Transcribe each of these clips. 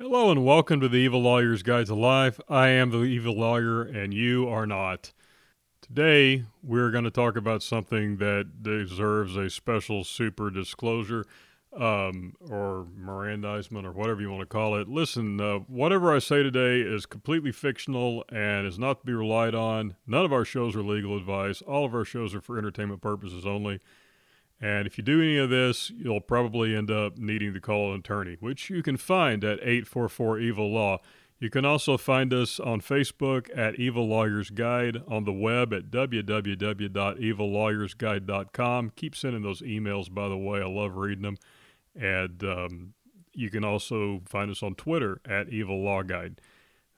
Hello and welcome to the Evil Lawyer's Guide to Life. I am the Evil Lawyer and you are not. Today, we're going to talk about something that deserves a special super disclosure um, or Mirandizement or whatever you want to call it. Listen, uh, whatever I say today is completely fictional and is not to be relied on. None of our shows are legal advice. All of our shows are for entertainment purposes only. And if you do any of this, you'll probably end up needing to call an attorney, which you can find at 844 Evil Law. You can also find us on Facebook at Evil Lawyers Guide, on the web at www.evillawyersguide.com. Keep sending those emails, by the way. I love reading them. And um, you can also find us on Twitter at Evil Law Guide.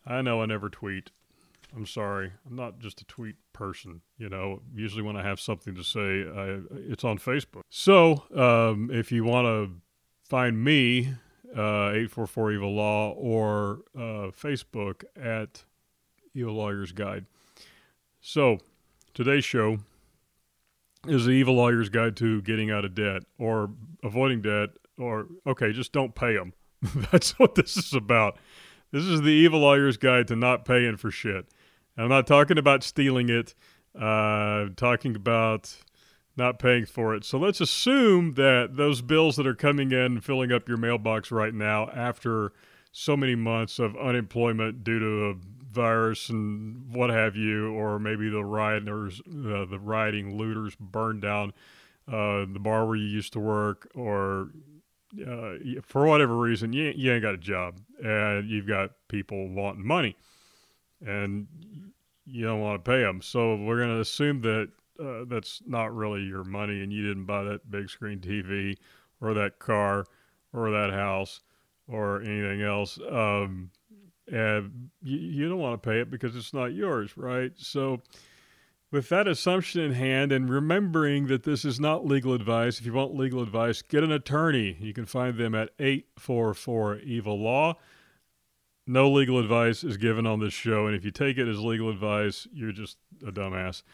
I know I never tweet. I'm sorry. I'm not just a tweet person. You know, usually when I have something to say, I, it's on Facebook. So um, if you want to find me, uh, 844 Evil Law, or uh, Facebook at Evil Lawyer's Guide. So today's show is the Evil Lawyer's Guide to Getting Out of Debt or Avoiding Debt, or, okay, just don't pay them. That's what this is about. This is the Evil Lawyer's Guide to Not Paying for Shit. I'm not talking about stealing it. Uh, talking about not paying for it. So let's assume that those bills that are coming in, filling up your mailbox right now, after so many months of unemployment due to a virus and what have you, or maybe the rioters, uh, the rioting looters burned down uh, the bar where you used to work, or uh, for whatever reason, you, you ain't got a job and you've got people wanting money and you don't want to pay them. So we're going to assume that uh, that's not really your money and you didn't buy that big screen TV or that car or that house or anything else. Um, and you, you don't want to pay it because it's not yours, right? So, with that assumption in hand and remembering that this is not legal advice, if you want legal advice, get an attorney. You can find them at 844 Evil Law. No legal advice is given on this show, and if you take it as legal advice, you're just a dumbass.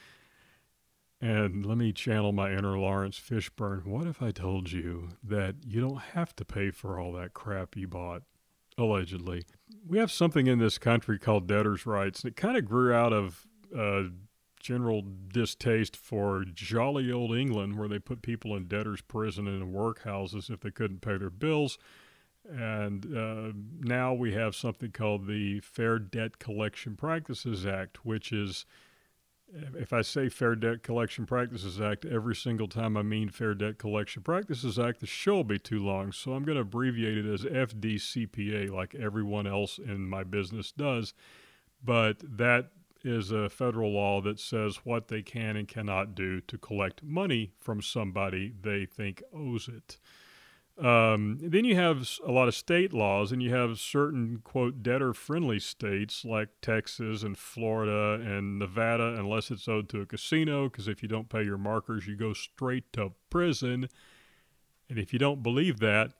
And let me channel my inner Laurence Fishburne. What if I told you that you don't have to pay for all that crap you bought? Allegedly. We have something in this country called debtor's rights, and it kind of grew out of uh, general distaste for jolly old England, where they put people in debtor's prison and in workhouses if they couldn't pay their bills. And uh, now we have something called the Fair Debt Collection Practices Act, which is, if I say Fair Debt Collection Practices Act every single time I mean Fair Debt Collection Practices Act, the show will be too long. So I'm going to abbreviate it as FDCPA, like everyone else in my business does. But that is a federal law that says what they can and cannot do to collect money from somebody they think owes it. Um, then you have a lot of state laws, and you have certain, quote, debtor friendly states like Texas and Florida and Nevada, unless it's owed to a casino, because if you don't pay your markers, you go straight to prison. And if you don't believe that,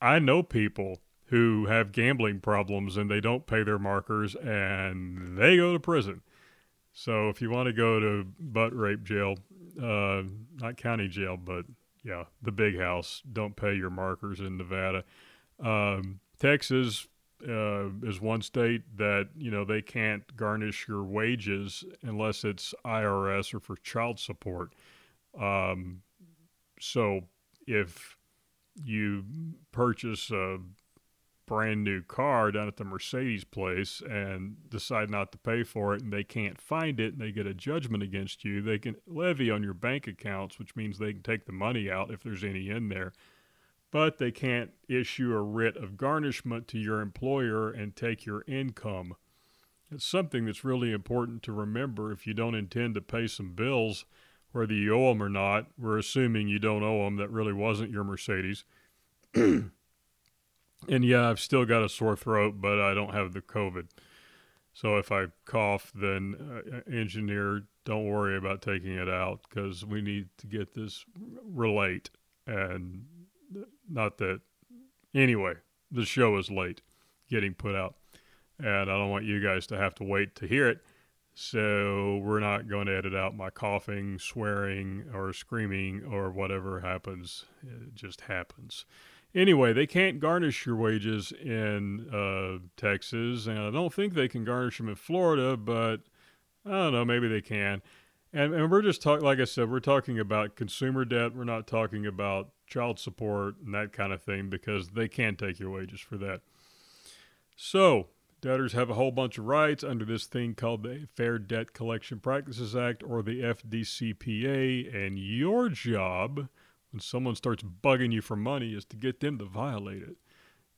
I know people who have gambling problems and they don't pay their markers and they go to prison. So if you want to go to butt rape jail, uh, not county jail, but yeah, the big house. Don't pay your markers in Nevada. Um, Texas uh, is one state that you know they can't garnish your wages unless it's IRS or for child support. Um, so if you purchase a brand new car down at the Mercedes place and decide not to pay for it and they can't find it and they get a judgment against you, they can levy on your bank accounts, which means they can take the money out if there's any in there. But they can't issue a writ of garnishment to your employer and take your income. It's something that's really important to remember if you don't intend to pay some bills, whether you owe them or not. We're assuming you don't owe them, that really wasn't your Mercedes. And yeah, I've still got a sore throat, but I don't have the COVID. So if I cough, then uh, uh engineer, don't worry about taking it out because we need to get this relate. And uh, not that, anyway, the show is late getting put out. And I don't want you guys to have to wait to hear it. So we're not going to edit out my coughing, swearing, or screaming, or whatever happens. It just happens. Anyway, they can't garnish your wages in uh, Texas, and I don't think they can garnish them in Florida, but I don't know, maybe they can. And, and we're just talking, like I said, we're talking about consumer debt. We're not talking about child support and that kind of thing because they can't take your wages for that. So, debtors have a whole bunch of rights under this thing called the Fair Debt Collection Practices Act or the FDCPA, and your job when someone starts bugging you for money is to get them to violate it.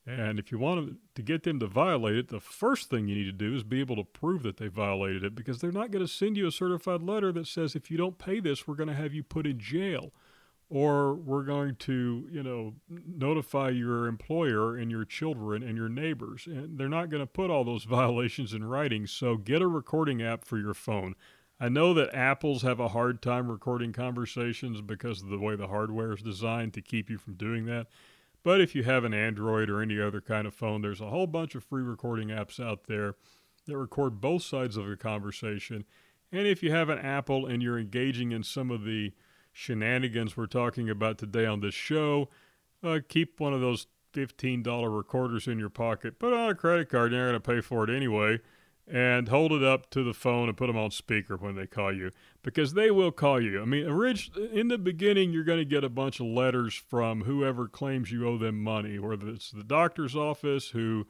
And if you want to get them to violate it, the first thing you need to do is be able to prove that they violated it because they're not going to send you a certified letter that says if you don't pay this, we're going to have you put in jail or we're going to, you know, notify your employer and your children and your neighbors. And they're not going to put all those violations in writing. So get a recording app for your phone. I know that Apples have a hard time recording conversations because of the way the hardware is designed to keep you from doing that. But if you have an Android or any other kind of phone, there's a whole bunch of free recording apps out there that record both sides of a conversation. And if you have an Apple and you're engaging in some of the shenanigans we're talking about today on this show, uh, keep one of those $15 recorders in your pocket. Put on a credit card, and you're going to pay for it anyway and hold it up to the phone and put them on speaker when they call you because they will call you. I mean, in the beginning, you're going to get a bunch of letters from whoever claims you owe them money, whether it's the doctor's office who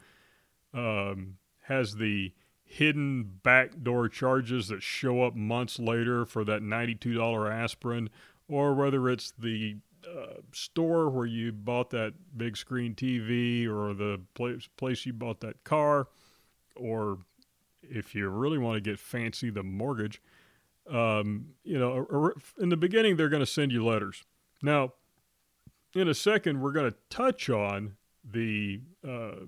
um, has the hidden backdoor charges that show up months later for that $92 aspirin, or whether it's the uh, store where you bought that big screen TV or the place, place you bought that car or if you really want to get fancy, the mortgage. Um, you know, in the beginning, they're going to send you letters. Now, in a second, we're going to touch on the uh,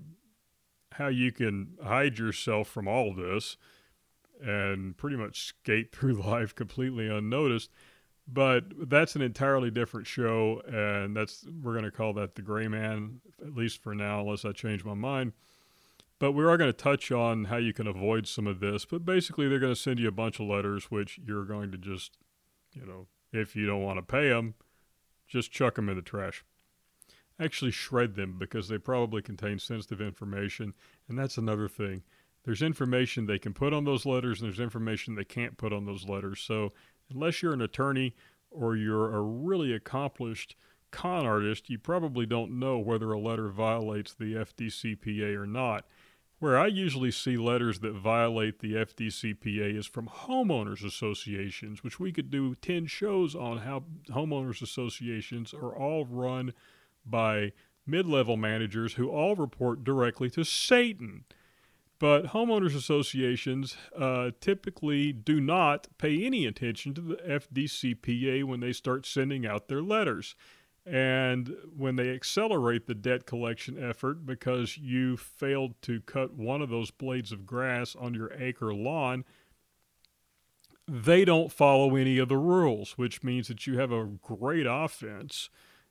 how you can hide yourself from all this and pretty much skate through life completely unnoticed. But that's an entirely different show, and that's we're going to call that the Gray Man, at least for now, unless I change my mind. But we are going to touch on how you can avoid some of this. But basically, they're going to send you a bunch of letters, which you're going to just, you know, if you don't want to pay them, just chuck them in the trash. Actually, shred them because they probably contain sensitive information. And that's another thing. There's information they can put on those letters, and there's information they can't put on those letters. So, unless you're an attorney or you're a really accomplished con artist, you probably don't know whether a letter violates the FDCPA or not. Where I usually see letters that violate the FDCPA is from homeowners associations, which we could do 10 shows on how homeowners associations are all run by mid level managers who all report directly to Satan. But homeowners associations uh, typically do not pay any attention to the FDCPA when they start sending out their letters. And when they accelerate the debt collection effort because you failed to cut one of those blades of grass on your acre lawn, they don't follow any of the rules, which means that you have a great offense.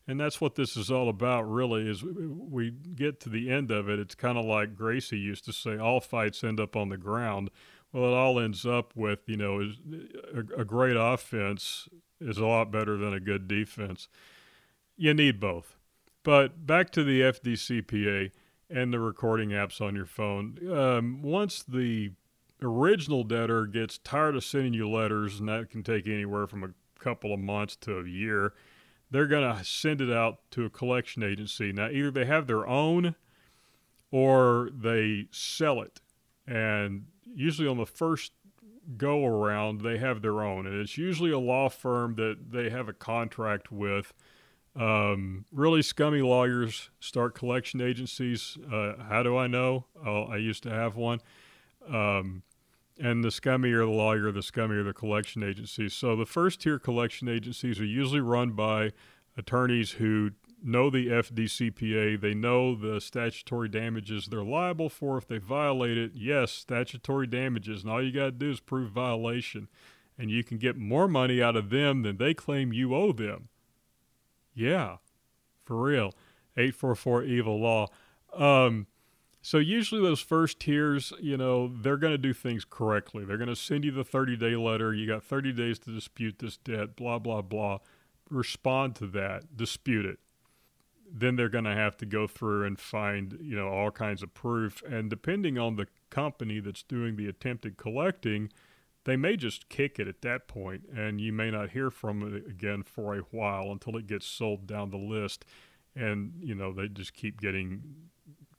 And that's what this is all about, really, is we get to the end of it. It's kind of like Gracie used to say, all fights end up on the ground. Well, it all ends up with, you know, a, a great offense is a lot better than a good defense you need both. But back to the FDCPA and the recording apps on your phone. Um, once the original debtor gets tired of sending you letters, and that can take anywhere from a couple of months to a year, they're going to send it out to a collection agency. Now, either they have their own or they sell it. And usually on the first go around, they have their own. And it's usually a law firm that they have a contract with um, really scummy lawyers start collection agencies. Uh, how do I know? Oh, I used to have one. Um, and the scummier the lawyer, the scummier the collection agency. So the first tier collection agencies are usually run by attorneys who know the FDCPA. They know the statutory damages they're liable for if they violate it. Yes, statutory damages. And all you got to do is prove violation. And you can get more money out of them than they claim you owe them. Yeah, for real. 844 Evil Law. Um, so usually those first tiers, you know, they're going to do things correctly. They're going to send you the 30 day letter. You got 30 days to dispute this debt, blah, blah, blah. Respond to that, dispute it. then they're going to have to go through and find you know all kinds of proof and depending on the company that's doing the attempted collecting they may just kick it at that point and you may not hear from it again for a while until it gets sold down the list and you know they just keep getting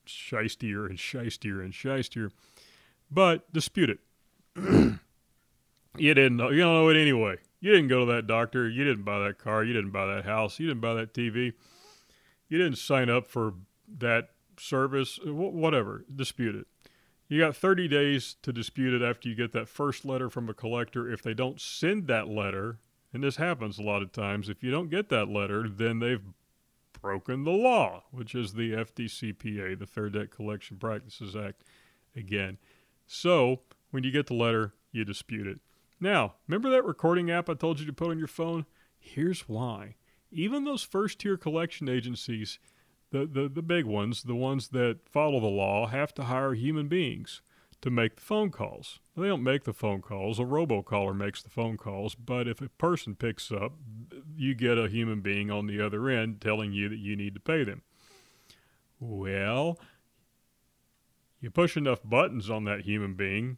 shystier and shystier and shystier but dispute it. You didn't know you don't know it anyway. You didn't go to that doctor. You didn't buy that car. You didn't buy that house. You didn't buy that tv you didn't sign up for that service, whatever, dispute it. You got 30 days to dispute it after you get that first letter from a collector. If they don't send that letter, and this happens a lot of times, if you don't get that letter, then they've broken the law, which is the FDCPA, the Fair Debt Collection Practices Act, again. So when you get the letter, you dispute it. Now, remember that recording app I told you to put on your phone? Here's why even those first tier collection agencies, the, the, the big ones, the ones that follow the law, have to hire human beings to make the phone calls. They don't make the phone calls, a robocaller makes the phone calls, but if a person picks up, you get a human being on the other end telling you that you need to pay them. Well, you push enough buttons on that human being,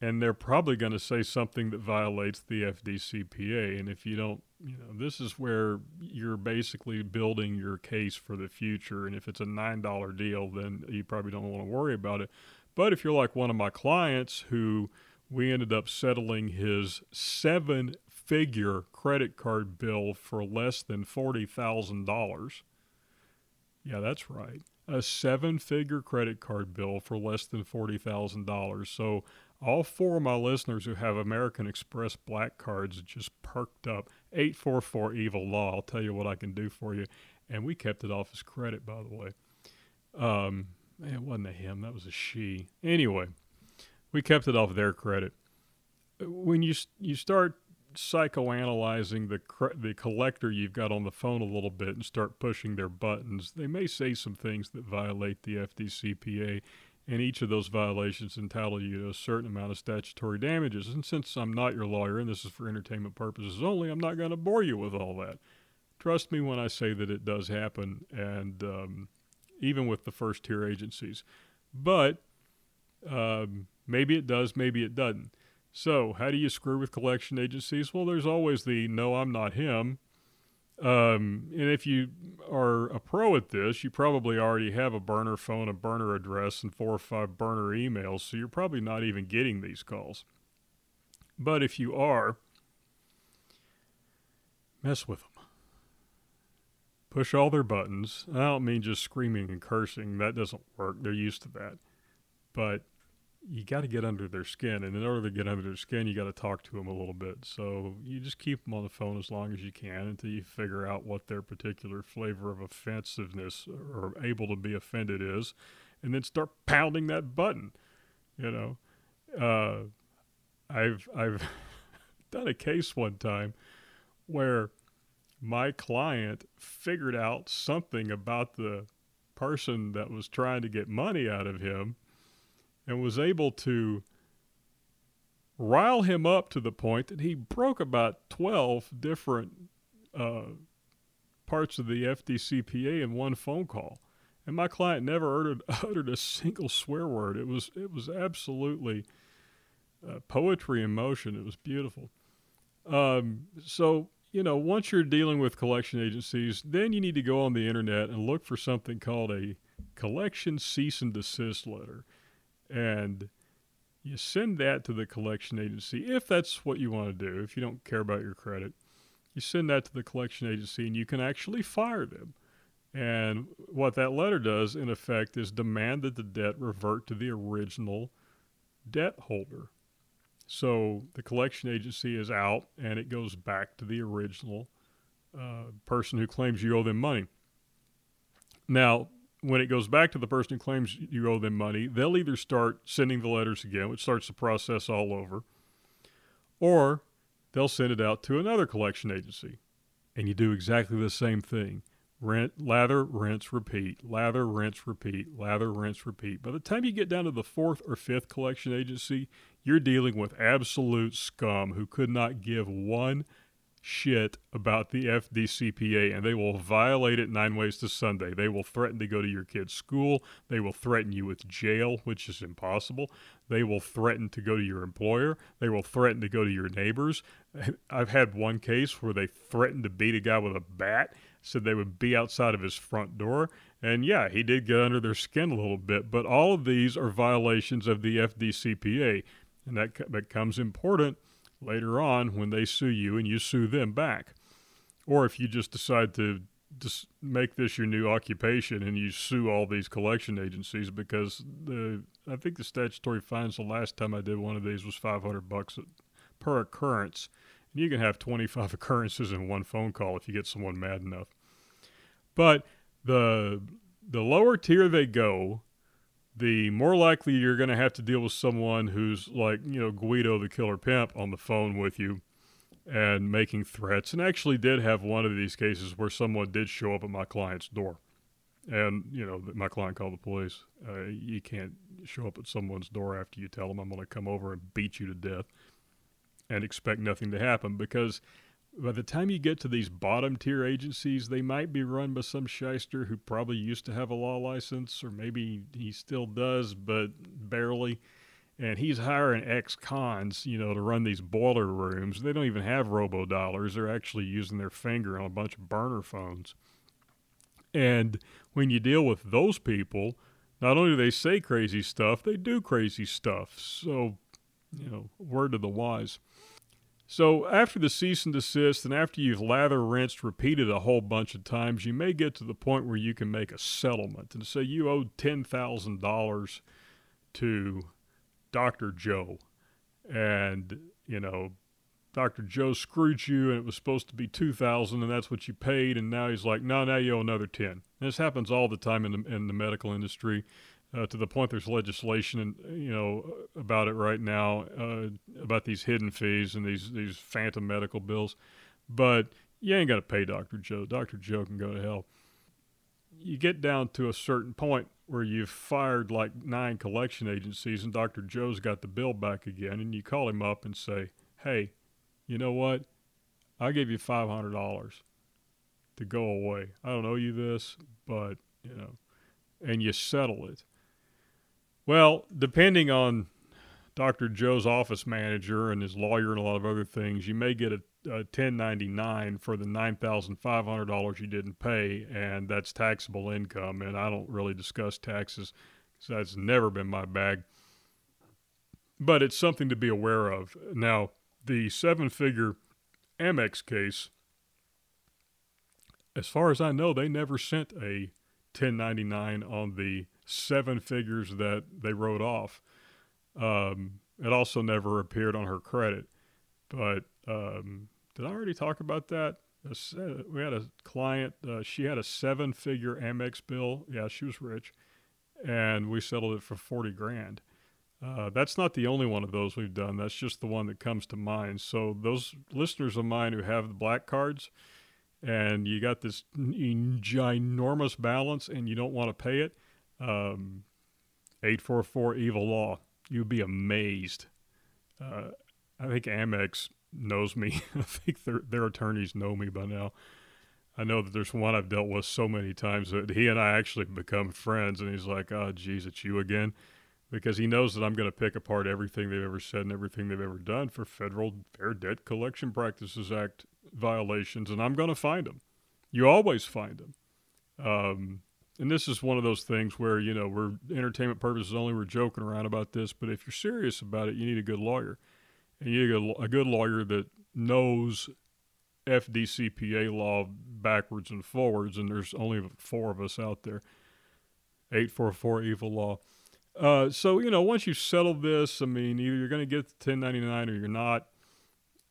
and they're probably going to say something that violates the FDCPA. And if you don't, you know, this is where you're basically building your case for the future. And if it's a $9 deal, then you probably don't want to worry about it. But if you're like one of my clients who we ended up settling his seven figure credit card bill for less than $40,000. Yeah, that's right. A seven figure credit card bill for less than $40,000. So all four of my listeners who have American Express black cards just perked up. 844 Evil Law. I'll tell you what I can do for you. And we kept it off his credit, by the way. Um, it wasn't a him, that was a she. Anyway, we kept it off their credit. When you you start psychoanalyzing the the collector you've got on the phone a little bit and start pushing their buttons, they may say some things that violate the FDCPA and each of those violations entitle you to a certain amount of statutory damages. And since I'm not your lawyer and this is for entertainment purposes only, I'm not going to bore you with all that. Trust me when I say that it does happen, and um, even with the first tier agencies. But um, maybe it does, maybe it doesn't. So, how do you screw with collection agencies? Well, there's always the no, I'm not him um, and if you are a pro at this, you probably already have a burner phone, a burner address, and four or five burner emails, so you're probably not even getting these calls. But if you are, mess with them. Push all their buttons. I don't mean just screaming and cursing, that doesn't work. They're used to that. But you got to get under their skin, and in order to get under their skin, you got to talk to them a little bit. So you just keep them on the phone as long as you can until you figure out what their particular flavor of offensiveness or able to be offended is, and then start pounding that button. You know, uh, I've I've done a case one time where my client figured out something about the person that was trying to get money out of him and was able to rile him up to the point that he broke about 12 different uh, parts of the FDCPA in one phone call. And my client never uttered, uttered a single swear word. It was, it was absolutely uh, poetry in motion. It was beautiful. Um, so, you know, once you're dealing with collection agencies, then you need to go on the internet and look for something called a collection cease and desist letter and you send that to the collection agency if that's what you want to do. If you don't care about your credit, you send that to the collection agency and you can actually fire them. And what that letter does, in effect, is demand that the debt revert to the original debt holder. So the collection agency is out and it goes back to the original uh, person who claims you owe them money. Now, when it goes back to the person who claims you owe them money, they'll either start sending the letters again, which starts the process all over, or they'll send it out to another collection agency. And you do exactly the same thing. Rent, lather, rinse, repeat, lather, rinse, repeat, lather, rinse, repeat. By the time you get down to the fourth or fifth collection agency, you're dealing with absolute scum who could not give one shit about the FDCPA and they will violate it nine ways to Sunday. They will threaten to go to your kid's school. They will threaten you with jail, which is impossible. They will threaten to go to your employer. They will threaten to go to your neighbors. I've had one case where they threatened to beat a guy with a bat, said they would be outside of his front door. And yeah, he did get under their skin a little bit, but all of these are violations of the FDCPA. And that becomes important later on when they sue you and you sue them back. Or if you just decide to just make this your new occupation and you sue all these collection agencies because the I think the statutory fines the last time I did one of these was 500 bucks per occurrence. And you can have 25 occurrences in one phone call if you get someone mad enough. But the the lower tier they go, the more likely you're going to have to deal with someone who's like, you know, Guido the killer pimp on the phone with you and making threats. And actually did have one of these cases where someone did show up at my client's door. And, you know, my client called the police. Uh, you can't show up at someone's door after you tell them I'm going to come over and beat you to death and expect nothing to happen because by the time you get to these bottom tier agencies, they might be run by some shyster who probably used to have a law license, or maybe he still does, but barely. And he's hiring ex cons, you know, to run these boiler rooms. They don't even have robo dialers. They're actually using their finger on a bunch of burner phones. And when you deal with those people, not only do they say crazy stuff, they do crazy stuff. So, you know, word to the wise. So, after the cease and desist, and after you've lather, rinsed, repeated a whole bunch of times, you may get to the point where you can make a settlement and say you owe $10,000 to Dr. Joe. And, you know, Dr. Joe screwed you and it was supposed to be 2000 and that's what you paid. And now he's like, no, now you owe another 10. And this happens all the time in the, in the medical industry uh, to the point there's legislation and you know about it right now uh, about these hidden fees and these these phantom medical bills, but you ain't got to pay Dr. Joe. Dr. Joe can go to hell. You get down to a certain point where you've fired like nine collection agencies and Dr. Joe's got the bill back again, and you call him up and say, "Hey, you know what? I gave you five hundred dollars to go away. I don't owe you this, but you know." And you settle it well, depending on Dr. Joe's office manager and his lawyer and a lot of other things, you may get a, a 1099 for the $9,500 you didn't pay, and that's taxable income. And I don't really discuss taxes because that's never been my bag. But it's something to be aware of. Now, the seven figure Amex case, as far as I know, they never sent a 1099 on the seven figures that they wrote off. Um, it also never appeared on her credit. But um, did I already talk about that? We had a client, uh, she had a seven figure Amex bill. Yeah, she was rich. And we settled it for 40 grand. Uh, that's not the only one of those we've done. That's just the one that comes to mind. So, those listeners of mine who have the black cards and you got this ginormous balance and you don't want to pay it, um, 844 Evil Law. You'd be amazed. Uh, I think Amex knows me. I think their, their attorneys know me by now. I know that there's one I've dealt with so many times that he and I actually become friends, and he's like, "Oh, geez, it's you again," because he knows that I'm going to pick apart everything they've ever said and everything they've ever done for Federal Fair Debt Collection Practices Act violations, and I'm going to find them. You always find them. Um, and this is one of those things where you know we're entertainment purposes only. We're joking around about this, but if you're serious about it, you need a good lawyer, and you need a, good lawyer that knows FDCPA law backwards and forwards. And there's only four of us out there. Eight four four evil law. Uh, so you know, once you settle this, I mean, either you're going to get the 1099 or you're not.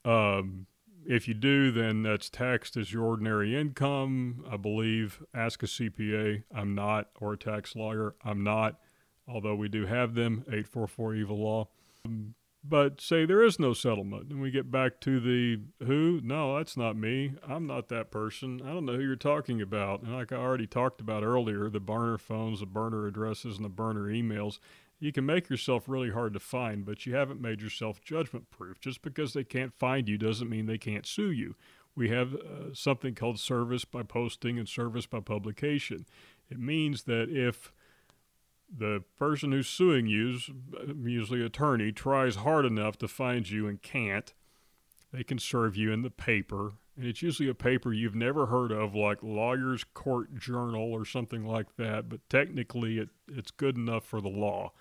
Um, if you do, then that's taxed as your ordinary income. I believe. Ask a CPA. I'm not, or a tax lawyer. I'm not, although we do have them. 844 Evil Law. But say there is no settlement, and we get back to the who? No, that's not me. I'm not that person. I don't know who you're talking about. And like I already talked about earlier, the burner phones, the burner addresses, and the burner emails you can make yourself really hard to find, but you haven't made yourself judgment proof. Just because they can't find you doesn't mean they can't sue you. we have uh, something called service by posting and service by publication. It means that if the person who's suing you, usually attorney, tries hard enough to find you and can't, they can serve you in the paper. And it's usually a paper you've never heard of, like Lawyer's Court Journal or something like that, but technically it, it's good enough for the law.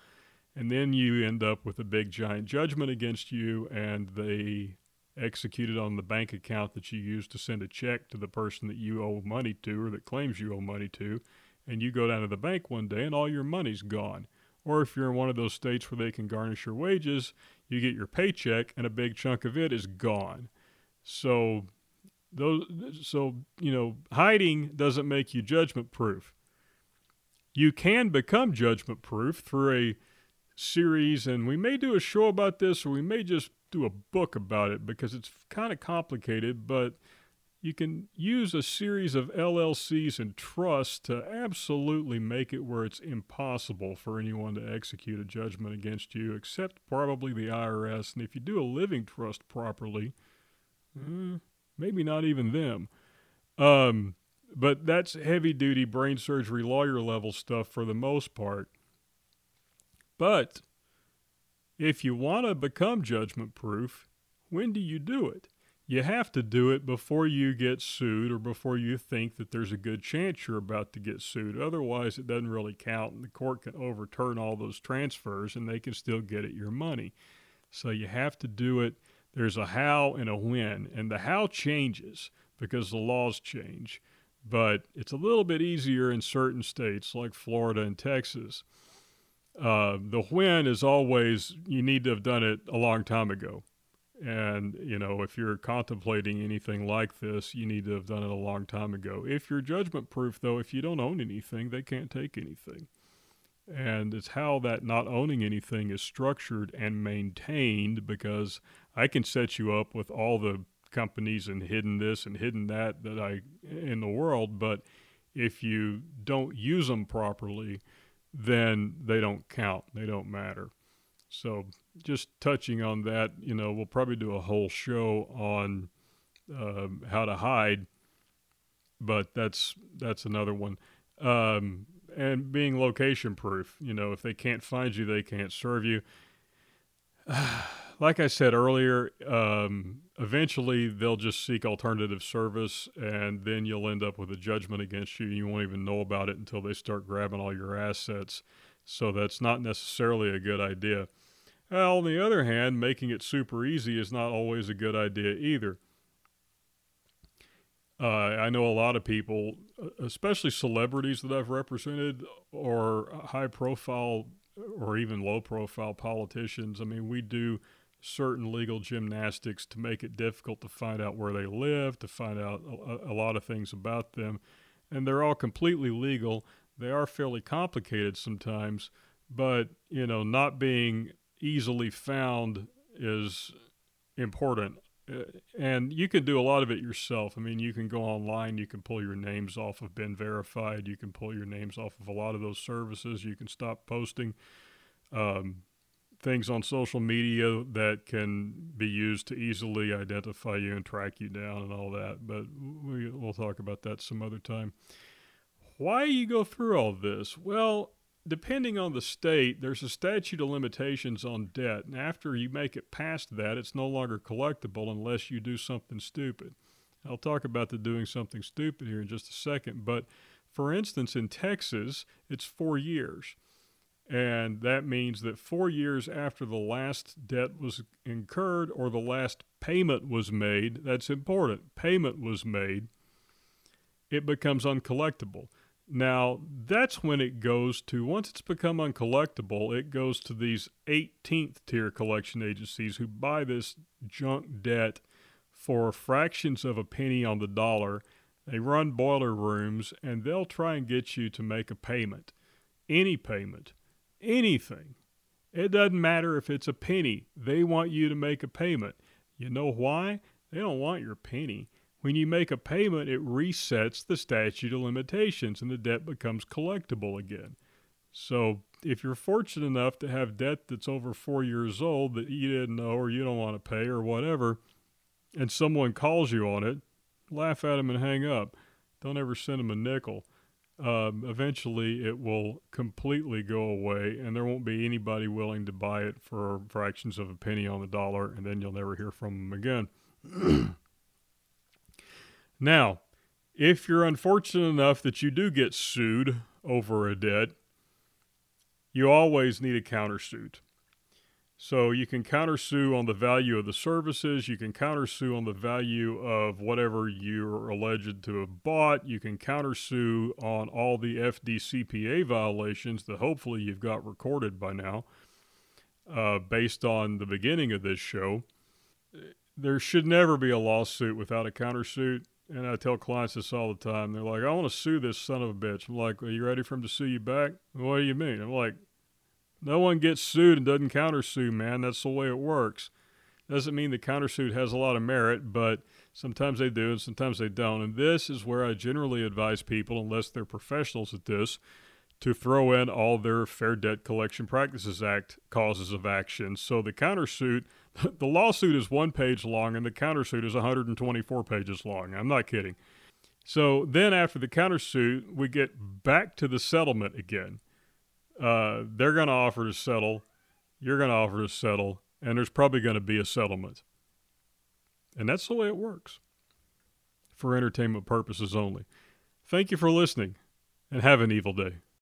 And then you end up with a big giant judgment against you, and they execute it on the bank account that you use to send a check to the person that you owe money to or that claims you owe money to and you go down to the bank one day and all your money's gone. Or if you're in one of those states where they can garnish your wages, you get your paycheck and a big chunk of it is gone. So those so you know, hiding doesn't make you judgment proof. You can become judgment proof through a series and we may do a show about this or we may just do a book about it because it's kind of complicated, but you can use a series of LLCs and trusts to absolutely make it where it's impossible for anyone to execute a judgment against you, except probably the IRS. And if you do a living trust properly, eh, maybe not even them. Um, but that's heavy duty brain surgery lawyer level stuff for the most part. But if you want to become judgment proof, when do you do it? you have to do it before you get sued or before you think that there's a good chance you're about to get sued. Otherwise, it doesn't really count, and the court can overturn all those transfers and they can still get at your money. So you have to do it. There's a how and a when, and the how changes because the laws change. But it's a little bit easier in certain states like Florida and Texas. Uh, the when is always you need to have done it a long time ago and, you know, if you're contemplating anything like this, you need to have done it a long time ago. If you're judgment proof, though, if you don't own anything, they can't take anything. And it's how that not owning anything is structured and maintained because I can set you up with all the companies and hidden this and hidden that that I in the world, but if you don't use them properly, then they don't count. They don't matter. So just touching on that, you know, we'll probably do a whole show on um, how to hide, but that's that's another one. Um, and being location proof, you know, if they can't find you, they can't serve you. like I said earlier, um, eventually they'll just seek alternative service, and then you'll end up with a judgment against you. You won't even know about it until they start grabbing all your assets. So that's not necessarily a good idea. Well, on the other hand, making it super easy is not always a good idea either. Uh, I know a lot of people, especially celebrities that I've represented, or high profile or even low profile politicians. I mean, we do certain legal gymnastics to make it difficult to find out where they live, to find out a, a lot of things about them. And they're all completely legal. They are fairly complicated sometimes, but, you know, not being easily found is important. Uh, and you can do a lot of it yourself. I mean, you can go online, you can pull your names off of BeenVerified, you can pull your names off of a lot of those services. You can stop posting um, things on social media that can be used to easily identify you and track you down and all that. But we, we'll talk about that some other time. Why you go through all this? Well, depending on the state, there's a statute of limitations on debt. And after you make it past that, it's no longer collectible unless you do something stupid. I'll talk about the doing something stupid here in just a second. But for instance, in Texas, it's four years. And that means that four years after the last debt was incurred or the last payment was made, that's important, payment was made, it becomes uncollectible. Now, that's when it goes to, once it's become uncollectible, it goes to these 18th tier collection agencies who buy this junk debt for fractions of a penny on the dollar. They run boiler rooms and they'll try and get you to make a payment. Any payment. Anything. It doesn't matter if it's a penny. They want you to make a payment. You know why? They don't want your penny. When you make a payment, it resets the statute of limitations and the debt becomes collectible again. So if you're fortunate enough to have debt that's over four years old that you didn't know or you don't want to pay or whatever, and someone calls you on it, laugh at them and hang up. Don't ever send them a nickel. Um, eventually, it will completely go away, and there won't be anybody willing to buy it for fractions of a penny on the dollar, and then you'll never hear from them again. now, if you're unfortunate enough that you do get sued over a debt, you always need a countersuit. So you can countersue on the value of the services. You can countersue on the value of whatever you're alleged to have bought. You can countersue on all the FDCPA violations that hopefully you've got recorded by now, uh, based on the beginning of this show. There should never be a lawsuit without a countersuit. And I tell clients this all the time. They're like, I want to sue this son of a bitch. I'm like, Are you ready for him to sue you back? What do you mean? I'm like, no one gets sued and doesn't countersue, man. That's the way it works. Doesn't mean the countersuit has a lot of merit, but sometimes they do and sometimes they don't. And this is where I generally advise people, unless they're professionals at this, to throw in all their Fair Debt Collection Practices Act causes of action. So the countersuit, the lawsuit is one page long and the countersuit is 124 pages long. I'm not kidding. So then after the countersuit, we get back to the settlement again uh, they're going to offer to settle, you're going to offer to settle, and there's probably going to be a settlement. And that's the way it works for entertainment purposes only. Thank you for listening, and have an evil day.